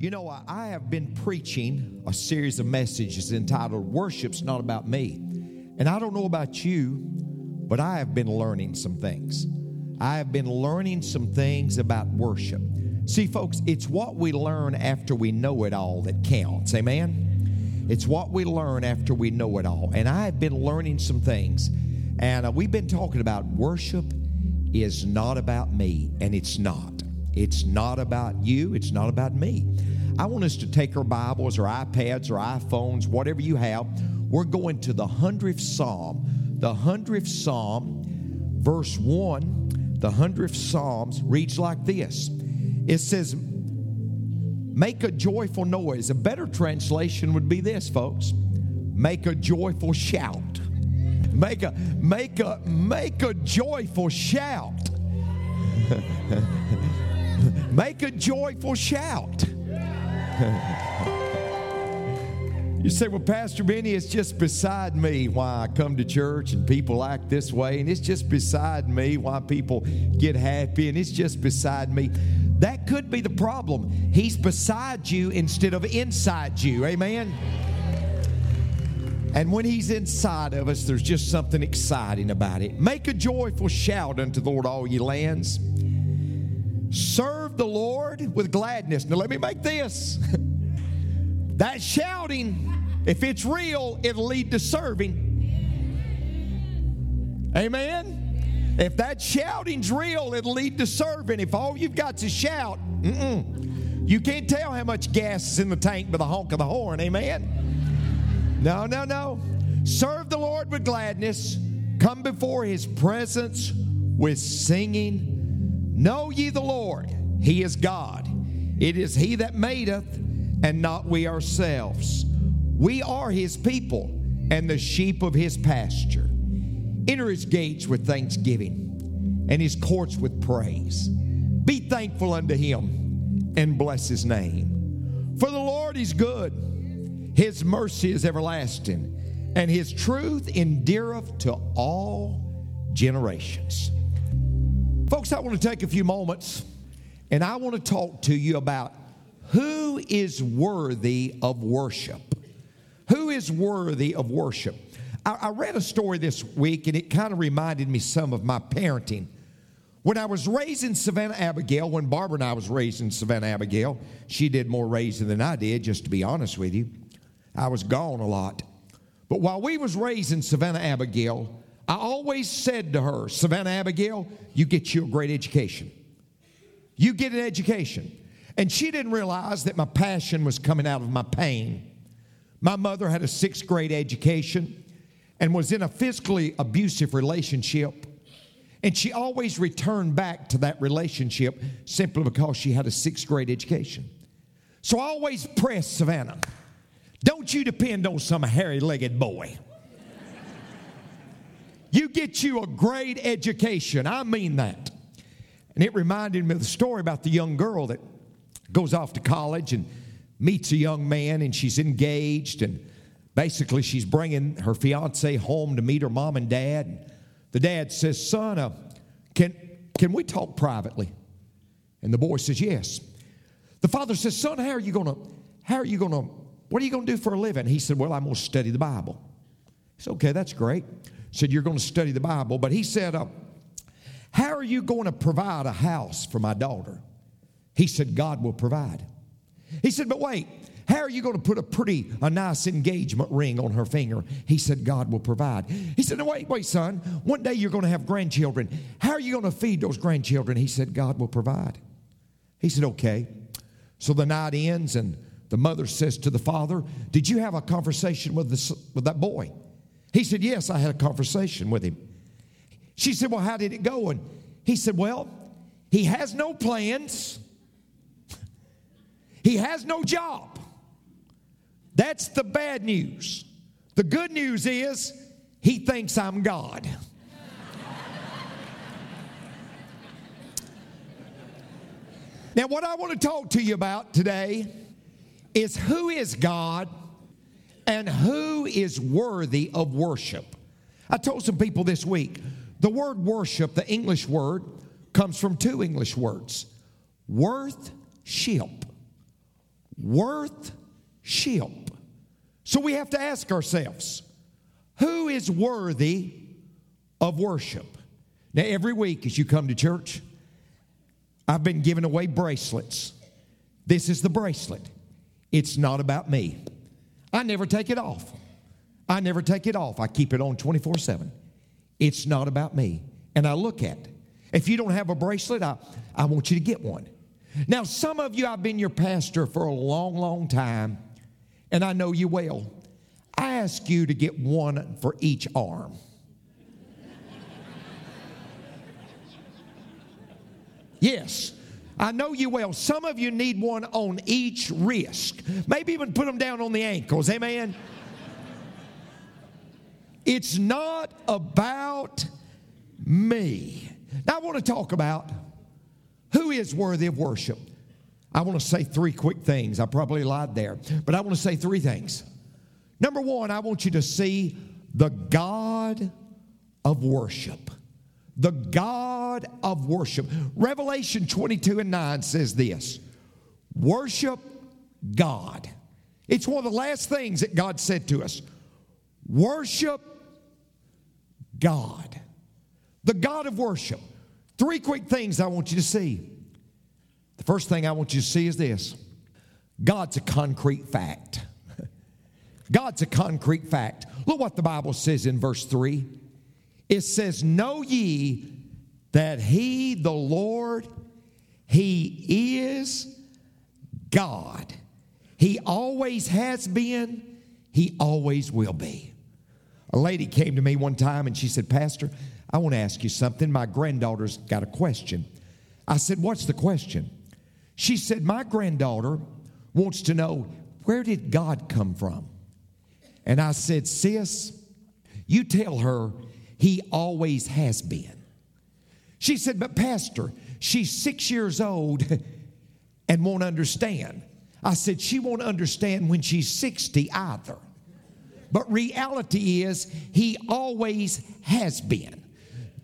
You know, I, have been preaching a series of messages entitled Worship's Not About Me. And I don't know about you, but I have been learning some things. I have been learning some things about worship. See, folks, it's what we learn after we know it all that counts. Amen? It's what we learn after we know it all. And I have been learning some things. And uh, we've been talking about worship is not about me, and it's not. It's not about you, it's not about me. I want us to take our Bibles or iPads or iPhones, whatever you have. We're going to the 100th Psalm. The 100th Psalm, verse 1, the 100th Psalms reads like this It says, Make a joyful noise. A better translation would be this, folks make a joyful shout. Make a make a make a joyful shout. make a joyful shout. You say, well, Pastor Benny, it's just beside me why I come to church and people act this way, and it's just beside me why people get happy, and it's just beside me. That could be the problem. He's beside you instead of inside you. Amen? And when He's inside of us, there's just something exciting about it. Make a joyful shout unto the Lord, all ye lands. Serve the Lord with gladness. Now, let me make this. that shouting, if it's real, it'll lead to serving. Amen? If that shouting's real, it'll lead to serving. If all you've got to shout, you can't tell how much gas is in the tank by the honk of the horn. Amen? No, no, no. Serve the Lord with gladness. Come before his presence with singing. Know ye the Lord, he is God. It is he that madeth, and not we ourselves. We are his people and the sheep of his pasture. Enter his gates with thanksgiving and his courts with praise. Be thankful unto him and bless his name. For the Lord is good, his mercy is everlasting, and his truth endureth to all generations. Folks, I want to take a few moments and I want to talk to you about who is worthy of worship. Who is worthy of worship? I, I read a story this week and it kind of reminded me some of my parenting. When I was raising Savannah Abigail, when Barbara and I was raising Savannah Abigail, she did more raising than I did, just to be honest with you. I was gone a lot. But while we was raising Savannah Abigail, I always said to her, Savannah Abigail, you get you a great education. You get an education. And she didn't realize that my passion was coming out of my pain. My mother had a sixth grade education and was in a physically abusive relationship. And she always returned back to that relationship simply because she had a sixth grade education. So I always press Savannah, don't you depend on some hairy legged boy. You get you a great education. I mean that. And it reminded me of the story about the young girl that goes off to college and meets a young man and she's engaged and basically she's bringing her fiance home to meet her mom and dad. And The dad says, "Son, uh, can can we talk privately?" And the boy says, "Yes." The father says, "Son, how are you going to how are you going to what are you going to do for a living?" He said, "Well, I'm going to study the Bible." He said, "Okay, that's great." Said, "You're going to study the Bible," but he said, uh, "How are you going to provide a house for my daughter?" He said, "God will provide." He said, But wait, how are you going to put a pretty, a nice engagement ring on her finger? He said, God will provide. He said, no, Wait, wait, son. One day you're going to have grandchildren. How are you going to feed those grandchildren? He said, God will provide. He said, Okay. So the night ends, and the mother says to the father, Did you have a conversation with, this, with that boy? He said, Yes, I had a conversation with him. She said, Well, how did it go? And he said, Well, he has no plans. He has no job. That's the bad news. The good news is he thinks I'm God. now, what I want to talk to you about today is who is God and who is worthy of worship. I told some people this week the word worship, the English word, comes from two English words worth ship worthship. So we have to ask ourselves who is worthy of worship? Now, every week as you come to church, I've been giving away bracelets. This is the bracelet. It's not about me. I never take it off. I never take it off. I keep it on 24 7. It's not about me. And I look at. If you don't have a bracelet, I, I want you to get one. Now, some of you, I've been your pastor for a long, long time, and I know you well. I ask you to get one for each arm. Yes, I know you well. Some of you need one on each wrist, maybe even put them down on the ankles. Amen. It's not about me. Now, I want to talk about who is worthy of worship. I want to say three quick things. I probably lied there, but I want to say three things. Number one, I want you to see the God of worship. The God of worship. Revelation 22 and 9 says this Worship God. It's one of the last things that God said to us. Worship God. The God of worship. Three quick things I want you to see. The first thing I want you to see is this God's a concrete fact. God's a concrete fact. Look what the Bible says in verse 3. It says, Know ye that He, the Lord, He is God. He always has been, He always will be. A lady came to me one time and she said, Pastor, I want to ask you something. My granddaughter's got a question. I said, What's the question? She said, My granddaughter wants to know where did God come from? And I said, Sis, you tell her he always has been. She said, But Pastor, she's six years old and won't understand. I said, She won't understand when she's 60 either. But reality is, He always has been.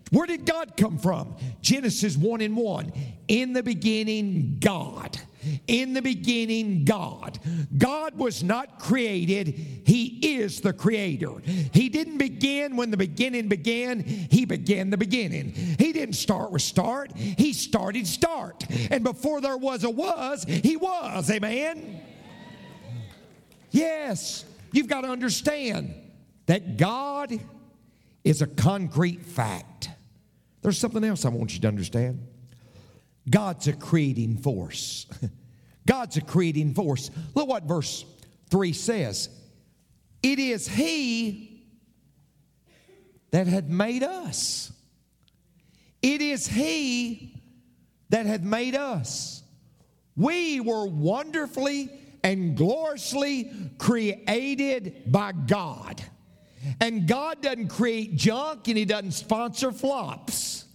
Where did God come from? Genesis 1 and 1. In the beginning, God. In the beginning, God. God was not created, He is the creator. He didn't begin when the beginning began, He began the beginning. He didn't start with start, He started start. And before there was a was, He was. Amen? Yes. You've got to understand that God is a concrete fact. There's something else I want you to understand. God's a creating force. God's a creating force. Look what verse 3 says. It is He that had made us. It is He that had made us. We were wonderfully and gloriously created by God. And God doesn't create junk and He doesn't sponsor flops.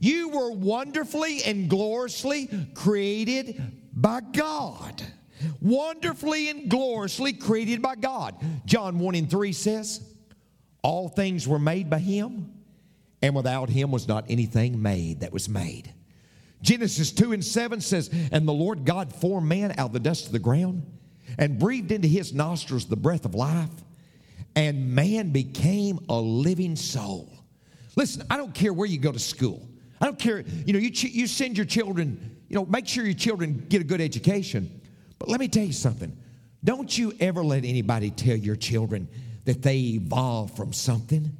You were wonderfully and gloriously created by God. Wonderfully and gloriously created by God. John 1 and 3 says, All things were made by Him, and without Him was not anything made that was made. Genesis 2 and 7 says, And the Lord God formed man out of the dust of the ground and breathed into his nostrils the breath of life, and man became a living soul. Listen, I don't care where you go to school. I don't care, you know, you, you send your children, you know, make sure your children get a good education. But let me tell you something. Don't you ever let anybody tell your children that they evolved from something.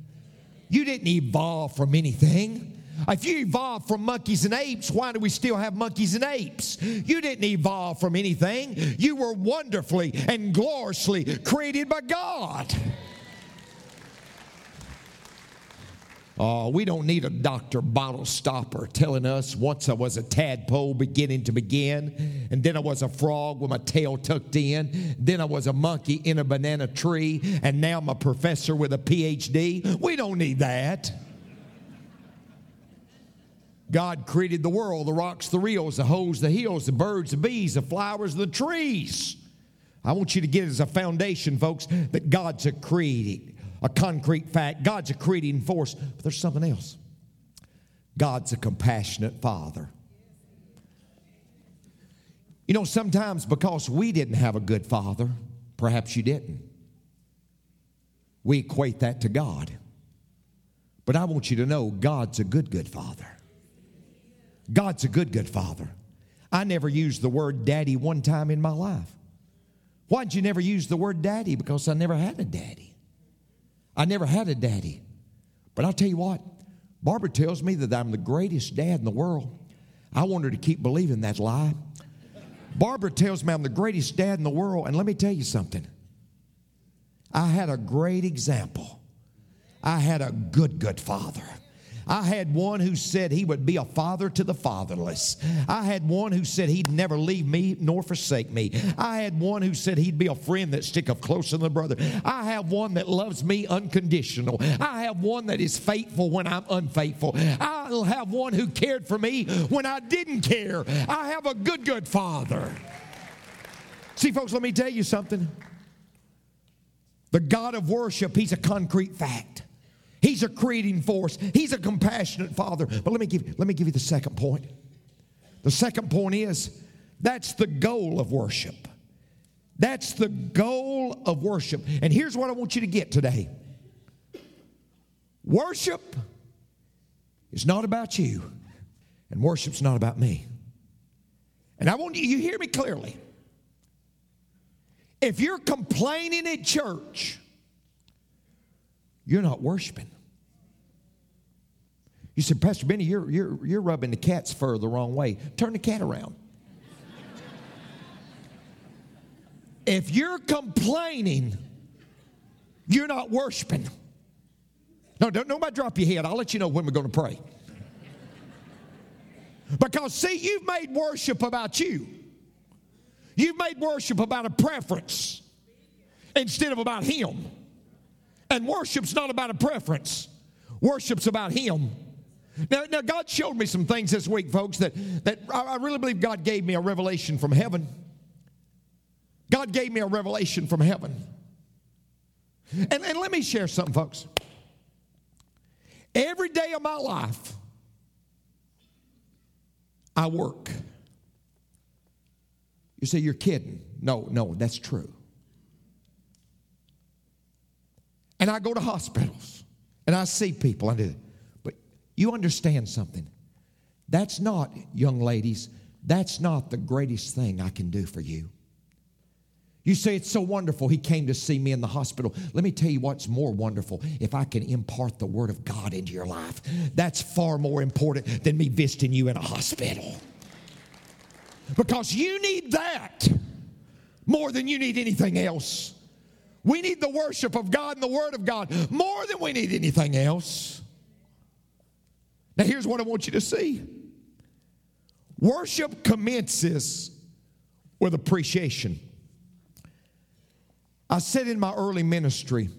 You didn't evolve from anything. If you evolved from monkeys and apes, why do we still have monkeys and apes? You didn't evolve from anything. You were wonderfully and gloriously created by God. Oh, we don't need a doctor bottle stopper telling us once I was a tadpole beginning to begin, and then I was a frog with my tail tucked in, then I was a monkey in a banana tree, and now I'm a professor with a PhD. We don't need that. God created the world, the rocks, the reels, the holes, the hills, the birds, the bees, the flowers, the trees. I want you to get it as a foundation, folks, that God's a creating, a concrete fact. God's a creating force. But there's something else. God's a compassionate father. You know, sometimes because we didn't have a good father, perhaps you didn't, we equate that to God. But I want you to know God's a good, good father. God's a good, good father. I never used the word daddy one time in my life. Why'd you never use the word daddy? Because I never had a daddy. I never had a daddy. But I'll tell you what, Barbara tells me that I'm the greatest dad in the world. I want her to keep believing that lie. Barbara tells me I'm the greatest dad in the world, and let me tell you something. I had a great example. I had a good, good father. I had one who said he would be a father to the fatherless. I had one who said he'd never leave me nor forsake me. I had one who said he'd be a friend that sticketh closer than a brother. I have one that loves me unconditional. I have one that is faithful when I'm unfaithful. I'll have one who cared for me when I didn't care. I have a good, good father. See, folks, let me tell you something. The God of worship, He's a concrete fact. He's a creating force. He's a compassionate father. But let me give, let me give you the second point. The second point is that's the goal of worship. That's the goal of worship. And here's what I want you to get today worship is not about you, and worship's not about me. And I want you, you hear me clearly. If you're complaining at church, you're not worshiping. You said, Pastor Benny, you're, you're, you're rubbing the cat's fur the wrong way. Turn the cat around. if you're complaining, you're not worshiping. No, don't nobody drop your head. I'll let you know when we're going to pray. Because, see, you've made worship about you. You've made worship about a preference instead of about Him. And worship's not about a preference, worship's about Him. Now, now, God showed me some things this week, folks, that, that I really believe God gave me a revelation from heaven. God gave me a revelation from heaven. And, and let me share something, folks. Every day of my life, I work. You say, You're kidding. No, no, that's true. And I go to hospitals and I see people. I do. But you understand something. That's not, young ladies, that's not the greatest thing I can do for you. You say it's so wonderful he came to see me in the hospital. Let me tell you what's more wonderful if I can impart the word of God into your life. That's far more important than me visiting you in a hospital. Because you need that more than you need anything else. We need the worship of God and the word of God more than we need anything else. Now, here's what I want you to see worship commences with appreciation. I said in my early ministry,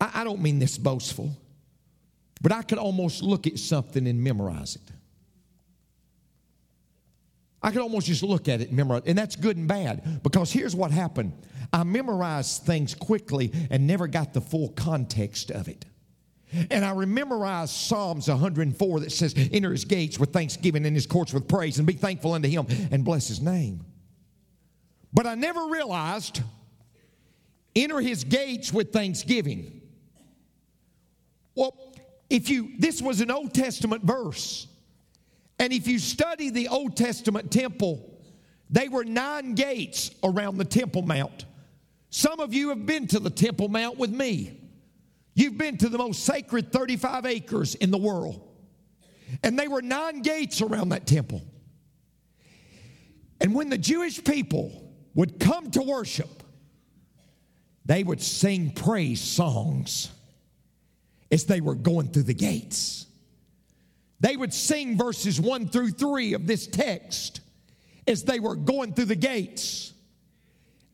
I, I don't mean this boastful, but I could almost look at something and memorize it. I could almost just look at it and memorize, and that's good and bad because here's what happened. I memorized things quickly and never got the full context of it. And I memorized Psalms 104 that says, Enter his gates with thanksgiving and his courts with praise, and be thankful unto him and bless his name. But I never realized, enter his gates with thanksgiving. Well, if you, this was an Old Testament verse. And if you study the Old Testament temple, they were nine gates around the Temple Mount. Some of you have been to the Temple Mount with me. You've been to the most sacred 35 acres in the world. And they were nine gates around that temple. And when the Jewish people would come to worship, they would sing praise songs as they were going through the gates. They would sing verses one through three of this text as they were going through the gates.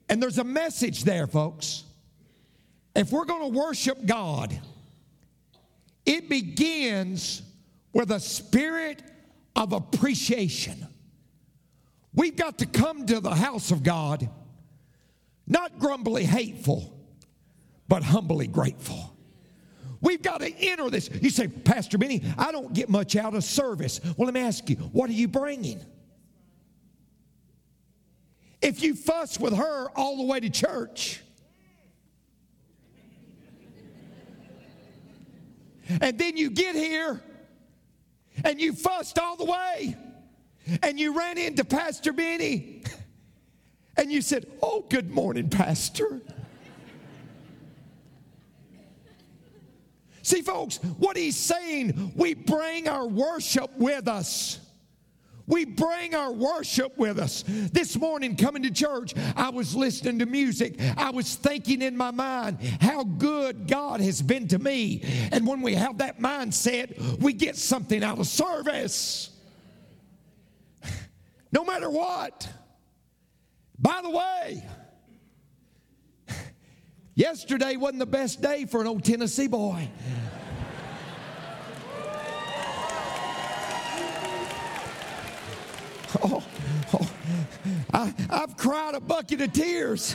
And there's a message there, folks. If we're going to worship God, it begins with a spirit of appreciation. We've got to come to the house of God, not grumbly hateful, but humbly grateful. We've got to enter this. You say, Pastor Benny, I don't get much out of service. Well, let me ask you, what are you bringing? if you fuss with her all the way to church. And then you get here and you fussed all the way and you ran into Pastor Benny and you said, Oh, good morning, Pastor. See, folks, what he's saying, we bring our worship with us. We bring our worship with us. This morning, coming to church, I was listening to music. I was thinking in my mind how good God has been to me. And when we have that mindset, we get something out of service. No matter what. By the way, yesterday wasn't the best day for an old Tennessee boy. Oh, oh, I, I've cried a bucket of tears.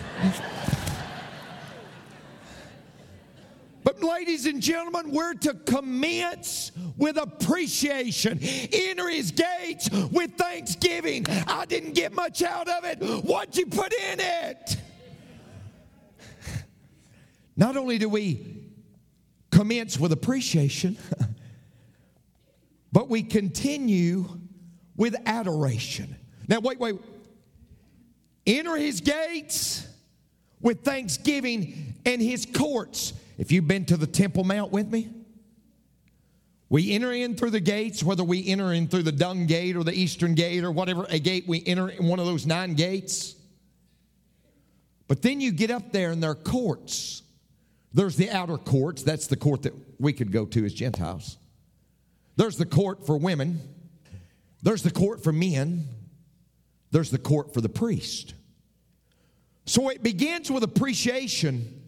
But, ladies and gentlemen, we're to commence with appreciation. Enter his gates with thanksgiving. I didn't get much out of it. What'd you put in it? Not only do we commence with appreciation, but we continue with adoration. Now, wait, wait. Enter his gates with thanksgiving and his courts. If you've been to the Temple Mount with me, we enter in through the gates, whether we enter in through the dung gate or the eastern gate or whatever a gate we enter in one of those nine gates. But then you get up there and there are courts. There's the outer courts, that's the court that we could go to as Gentiles. There's the court for women. There's the court for men, there's the court for the priest. So it begins with appreciation,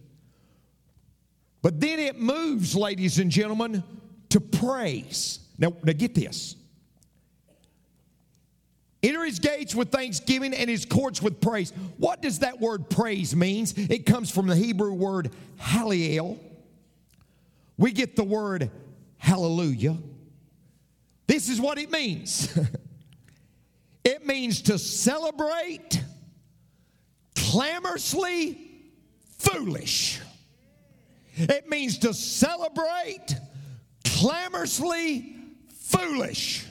but then it moves, ladies and gentlemen, to praise. Now, now get this. Enter his gates with thanksgiving and his courts with praise. What does that word praise means? It comes from the Hebrew word hallel. We get the word hallelujah. This is what it means it means to celebrate clamorously foolish. It means to celebrate clamorously foolish.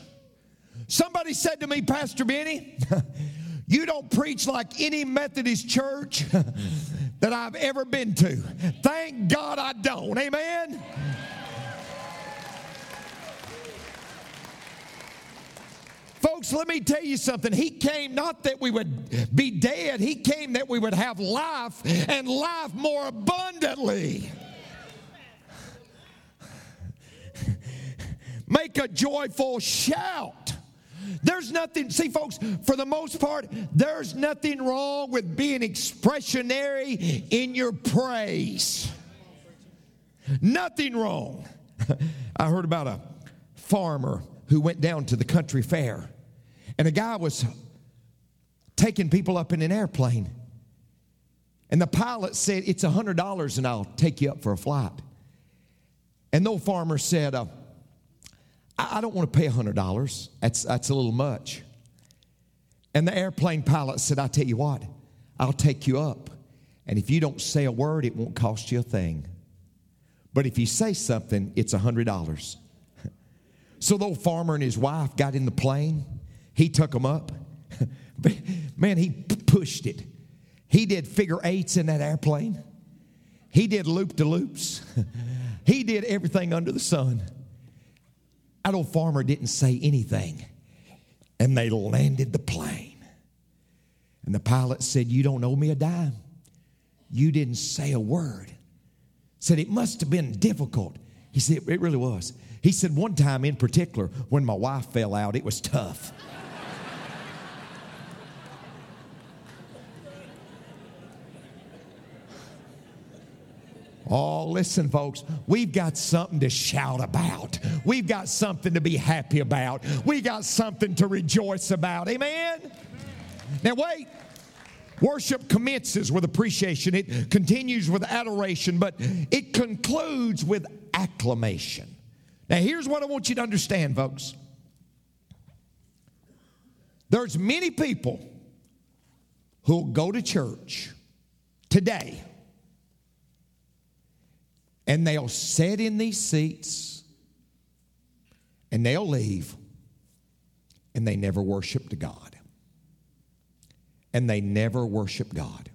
Somebody said to me, Pastor Benny, you don't preach like any Methodist church that I've ever been to. Thank God I don't. Amen. Folks, let me tell you something. He came not that we would be dead, He came that we would have life and life more abundantly. Make a joyful shout. There's nothing, see, folks, for the most part, there's nothing wrong with being expressionary in your praise. Nothing wrong. I heard about a farmer who went down to the country fair and a guy was taking people up in an airplane. And the pilot said, It's a $100 and I'll take you up for a flight. And the farmer said, uh, I don't want to pay a $100. That's, that's a little much. And the airplane pilot said, I'll tell you what, I'll take you up. And if you don't say a word, it won't cost you a thing. But if you say something, it's a $100. so the old farmer and his wife got in the plane he took them up. Man, he pushed it. He did figure eights in that airplane. He did loop de loops. he did everything under the sun. That old farmer didn't say anything. And they landed the plane. And the pilot said, You don't owe me a dime. You didn't say a word. Said, It must have been difficult. He said, It really was. He said, One time in particular, when my wife fell out, it was tough. Oh, listen, folks, we've got something to shout about. We've got something to be happy about. We got something to rejoice about. Amen? Now, wait. Worship commences with appreciation, it continues with adoration, but it concludes with acclamation. Now, here's what I want you to understand, folks. There's many people who'll go to church today and they'll sit in these seats and they'll leave and they never worshiped God. And they never worship God.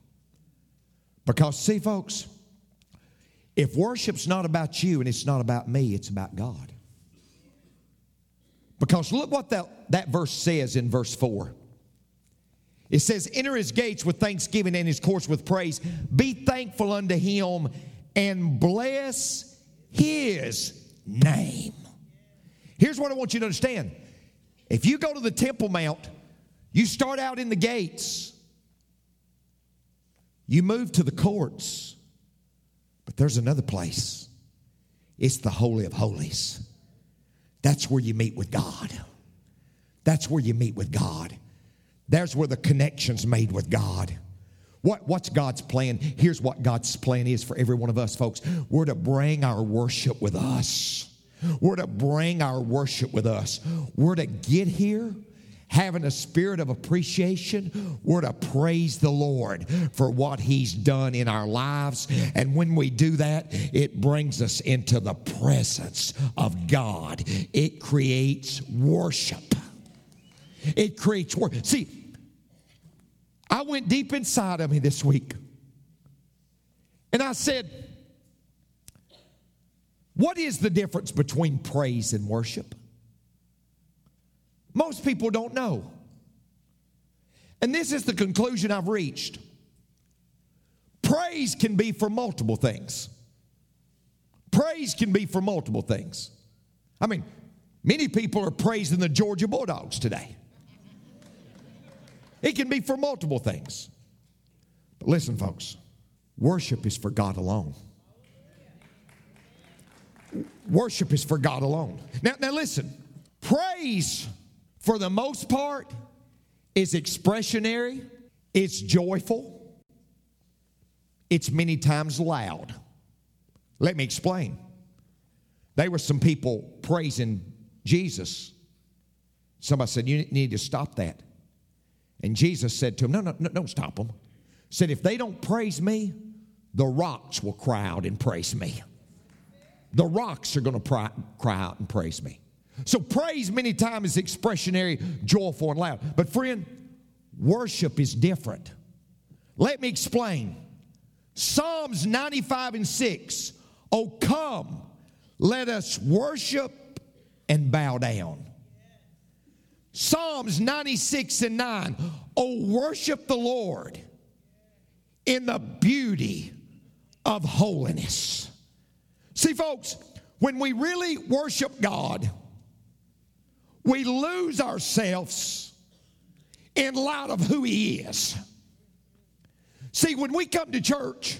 Because, see, folks, if worship's not about you and it's not about me, it's about God. Because look what that, that verse says in verse 4. It says, Enter his gates with thanksgiving and his courts with praise. Be thankful unto him and bless his name. Here's what I want you to understand if you go to the Temple Mount, you start out in the gates, you move to the courts, but there's another place. It's the Holy of Holies. That's where you meet with God. That's where you meet with God. There's where the connection's made with God. What, what's God's plan? Here's what God's plan is for every one of us, folks. We're to bring our worship with us. We're to bring our worship with us. We're to get here having a spirit of appreciation. We're to praise the Lord for what He's done in our lives. And when we do that, it brings us into the presence of God. It creates worship. It creates worship. See, I went deep inside of me this week and I said, What is the difference between praise and worship? Most people don't know. And this is the conclusion I've reached. Praise can be for multiple things. Praise can be for multiple things. I mean, many people are praising the Georgia Bulldogs today. It can be for multiple things. But listen, folks, worship is for God alone. Worship is for God alone. Now, now listen, praise for the most part is expressionary, it's joyful, it's many times loud. Let me explain. There were some people praising Jesus. Somebody said, You need to stop that. And Jesus said to him, No, no, no, don't stop them. Said, If they don't praise me, the rocks will cry out and praise me. The rocks are going to cry out and praise me. So praise many times is expressionary, joyful, and loud. But friend, worship is different. Let me explain. Psalms 95 and 6. Oh, come, let us worship and bow down. Psalms 96 and 9. Oh, worship the Lord in the beauty of holiness. See, folks, when we really worship God, we lose ourselves in light of who He is. See, when we come to church,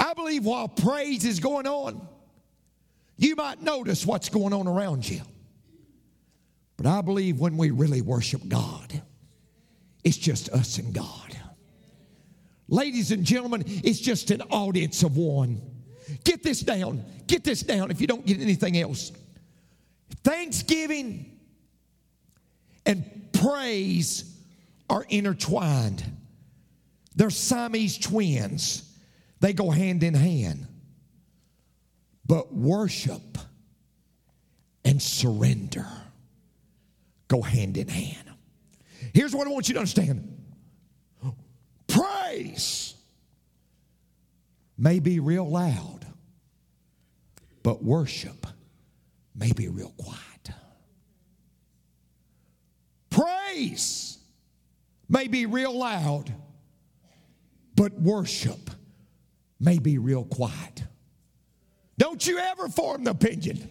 I believe while praise is going on, you might notice what's going on around you. But I believe when we really worship God, it's just us and God. Ladies and gentlemen, it's just an audience of one. Get this down. Get this down if you don't get anything else. Thanksgiving and praise are intertwined. They're Siamese twins, they go hand in hand. But worship and surrender go hand in hand. Here's what I want you to understand praise may be real loud, but worship may be real quiet. Praise may be real loud, but worship may be real quiet. Don't you ever form the opinion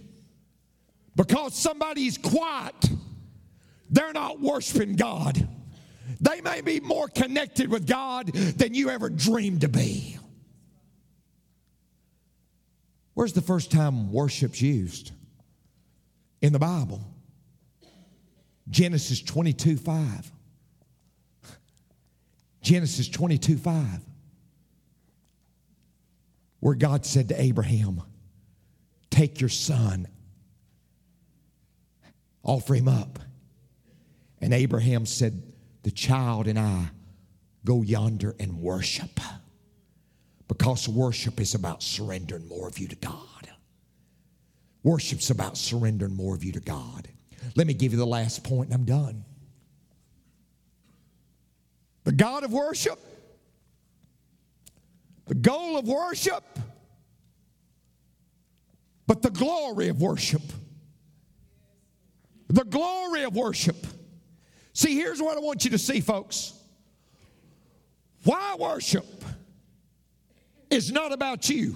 because somebody's quiet they're not worshiping God. They may be more connected with God than you ever dreamed to be. Where's the first time worship's used? In the Bible. Genesis 22 5. Genesis 22 5. Where God said to Abraham, Take your son, offer him up. And Abraham said, The child and I go yonder and worship. Because worship is about surrendering more of you to God. Worship's about surrendering more of you to God. Let me give you the last point and I'm done. The God of worship, the goal of worship, but the glory of worship. The glory of worship. See, here's what I want you to see, folks. Why worship is not about you.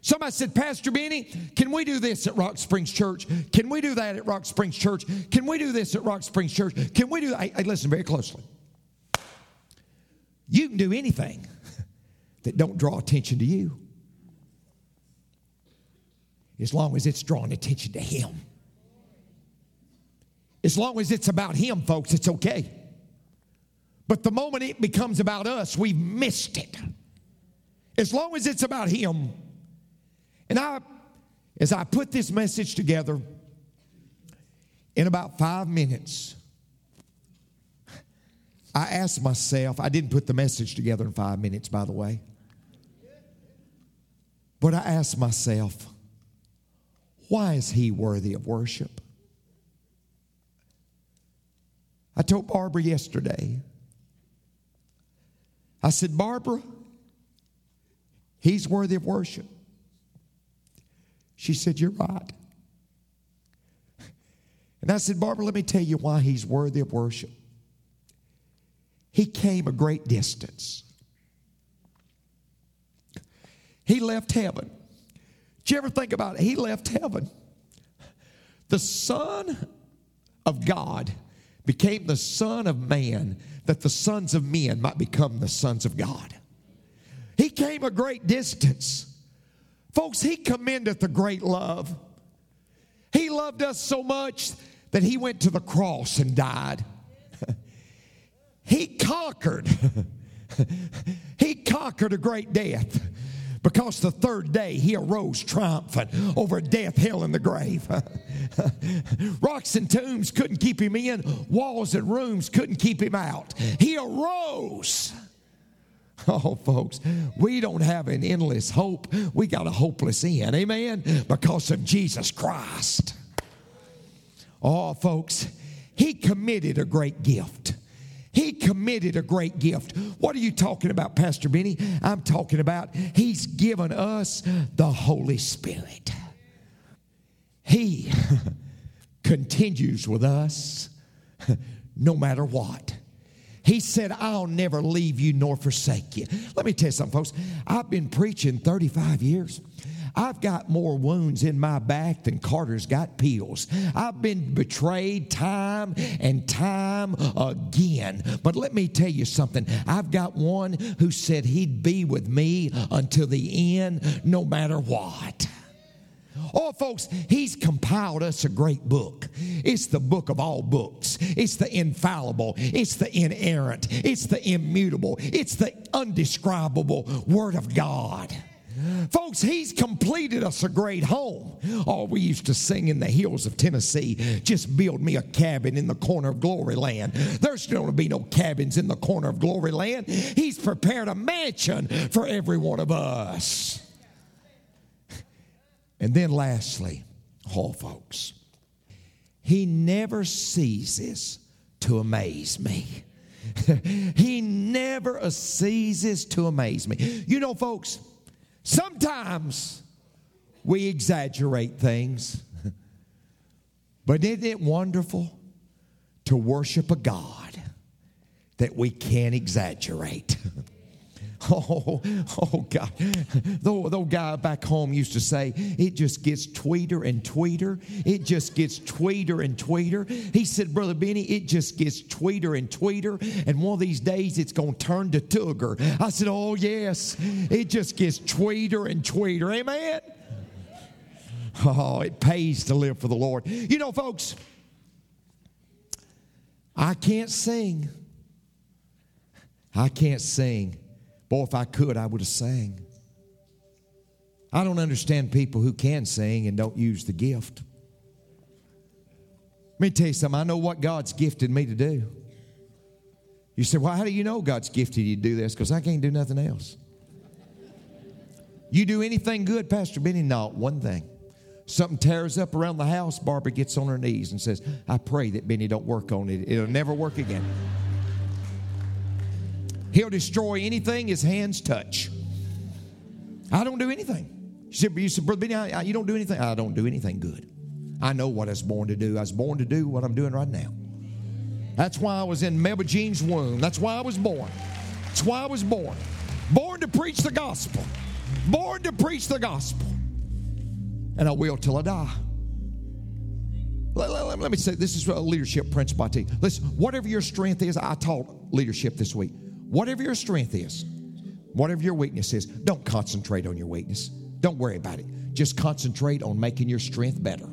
Somebody said, Pastor Benny, can we do this at Rock Springs Church? Can we do that at Rock Springs Church? Can we do this at Rock Springs Church? Can we do that? Hey, hey, listen very closely. You can do anything that don't draw attention to you as long as it's drawing attention to him. As long as it's about him, folks, it's okay. But the moment it becomes about us, we've missed it. As long as it's about him. And I, as I put this message together, in about five minutes, I asked myself, I didn't put the message together in five minutes, by the way. But I asked myself, why is he worthy of worship? I told Barbara yesterday, I said, Barbara, he's worthy of worship. She said, You're right. And I said, Barbara, let me tell you why he's worthy of worship. He came a great distance. He left heaven. Did you ever think about it? He left heaven. The Son of God became the Son of man that the sons of men might become the sons of God. He came a great distance. Folks, He commendeth the great love. He loved us so much that He went to the cross and died. he conquered. he conquered a great death because the third day he arose triumphant over death, hell, and the grave. Rocks and tombs couldn't keep him in, walls and rooms couldn't keep him out. He arose. Oh, folks, we don't have an endless hope. We got a hopeless end. Amen? Because of Jesus Christ. Oh, folks, He committed a great gift. He committed a great gift. What are you talking about, Pastor Benny? I'm talking about He's given us the Holy Spirit. He continues with us no matter what. He said, I'll never leave you nor forsake you. Let me tell you something, folks. I've been preaching 35 years. I've got more wounds in my back than Carter's got peels. I've been betrayed time and time again. But let me tell you something. I've got one who said he'd be with me until the end, no matter what. Oh, folks, he's compiled us a great book. It's the book of all books. It's the infallible. It's the inerrant. It's the immutable. It's the undescribable Word of God. Folks, he's completed us a great home. Oh, we used to sing in the hills of Tennessee, just build me a cabin in the corner of glory land. There's going to be no cabins in the corner of glory land. He's prepared a mansion for every one of us. And then lastly, oh, folks, he never ceases to amaze me. he never ceases to amaze me. You know, folks, Sometimes we exaggerate things, but isn't it wonderful to worship a God that we can't exaggerate? Oh, oh God. The, the guy back home used to say, it just gets tweeter and tweeter. It just gets tweeter and tweeter. He said, Brother Benny, it just gets tweeter and tweeter. And one of these days it's going to turn to tugger. I said, Oh, yes. It just gets tweeter and tweeter. Amen. Oh, it pays to live for the Lord. You know, folks, I can't sing. I can't sing. Boy, if I could, I would have sang. I don't understand people who can sing and don't use the gift. Let me tell you something. I know what God's gifted me to do. You say, Well, how do you know God's gifted you to do this? Because I can't do nothing else. You do anything good, Pastor Benny? Not one thing. Something tears up around the house, Barbara gets on her knees and says, I pray that Benny don't work on it. It'll never work again. He'll destroy anything his hands touch. I don't do anything. You said, you said Brother Benny, you don't do anything? I don't do anything good. I know what I was born to do. I was born to do what I'm doing right now. That's why I was in Melba Jean's womb. That's why I was born. That's why I was born. Born to preach the gospel. Born to preach the gospel. And I will till I die. Let, let, let me say this is a leadership principle I teach. Listen, whatever your strength is, I taught leadership this week. Whatever your strength is, whatever your weakness is, don't concentrate on your weakness. Don't worry about it. Just concentrate on making your strength better.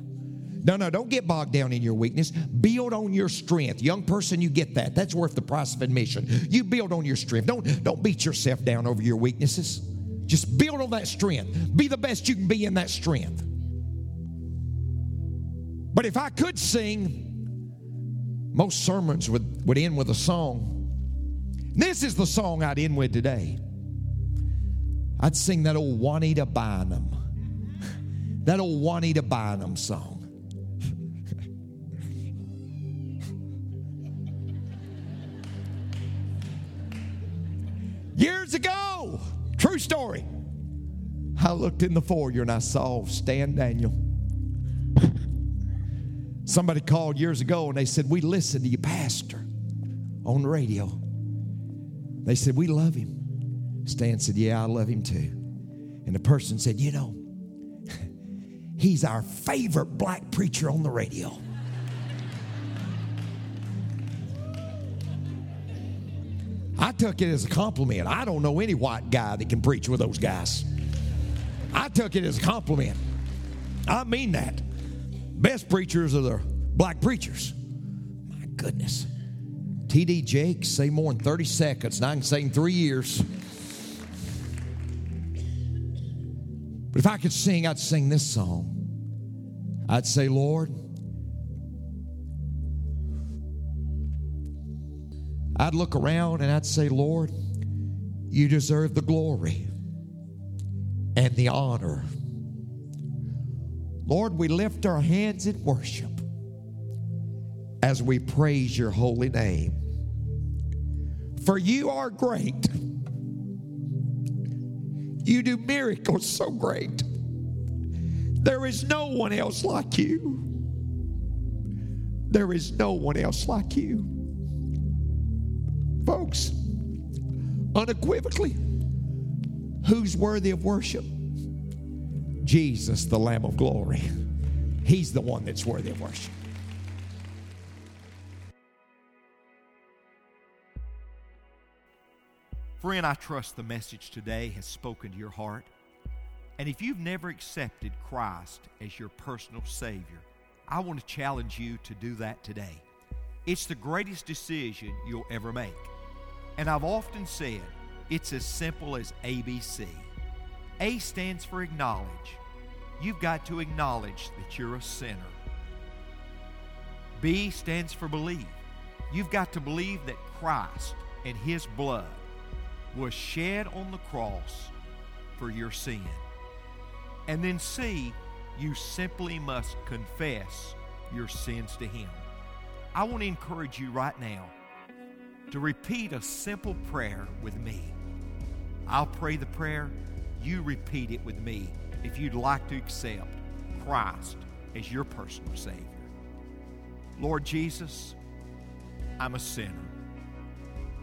No, no, don't get bogged down in your weakness. Build on your strength. Young person, you get that. That's worth the price of admission. You build on your strength. Don't, don't beat yourself down over your weaknesses. Just build on that strength. Be the best you can be in that strength. But if I could sing, most sermons would, would end with a song. This is the song I'd end with today. I'd sing that old Juanita Bynum. That old Juanita Bynum song. Years ago, true story. I looked in the foyer and I saw Stan Daniel. Somebody called years ago and they said, We listened to you, Pastor, on the radio. They said, We love him. Stan said, Yeah, I love him too. And the person said, You know, he's our favorite black preacher on the radio. I took it as a compliment. I don't know any white guy that can preach with those guys. I took it as a compliment. I mean that. Best preachers are the black preachers. My goodness. TD Jakes, say more in 30 seconds, and I can say in three years. But if I could sing, I'd sing this song. I'd say, Lord, I'd look around and I'd say, Lord, you deserve the glory and the honor. Lord, we lift our hands in worship as we praise your holy name. For you are great. You do miracles so great. There is no one else like you. There is no one else like you. Folks, unequivocally, who's worthy of worship? Jesus, the Lamb of glory. He's the one that's worthy of worship. Friend, I trust the message today has spoken to your heart. And if you've never accepted Christ as your personal Savior, I want to challenge you to do that today. It's the greatest decision you'll ever make. And I've often said it's as simple as ABC. A stands for acknowledge. You've got to acknowledge that you're a sinner. B stands for believe. You've got to believe that Christ and His blood was shed on the cross for your sin. And then C, you simply must confess your sins to Him. I want to encourage you right now to repeat a simple prayer with me. I'll pray the prayer, you repeat it with me if you'd like to accept Christ as your personal Savior. Lord Jesus, I'm a sinner.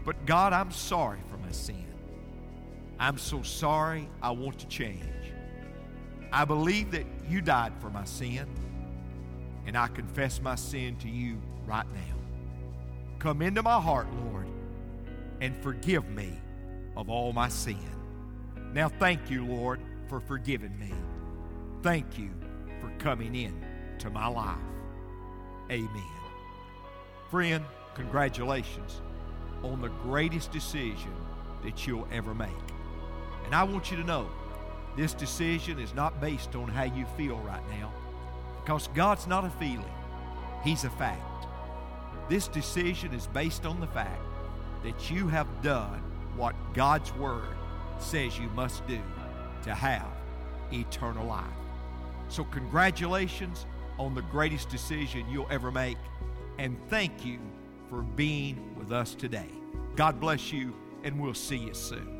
But God, I'm sorry for my sin. I'm so sorry. I want to change. I believe that you died for my sin, and I confess my sin to you right now. Come into my heart, Lord, and forgive me of all my sin. Now, thank you, Lord, for forgiving me. Thank you for coming in to my life. Amen. Friend, congratulations on the greatest decision that you'll ever make. And I want you to know this decision is not based on how you feel right now because God's not a feeling, He's a fact. This decision is based on the fact that you have done what God's Word says you must do to have eternal life. So, congratulations on the greatest decision you'll ever make, and thank you for being with us today. God bless you, and we'll see you soon.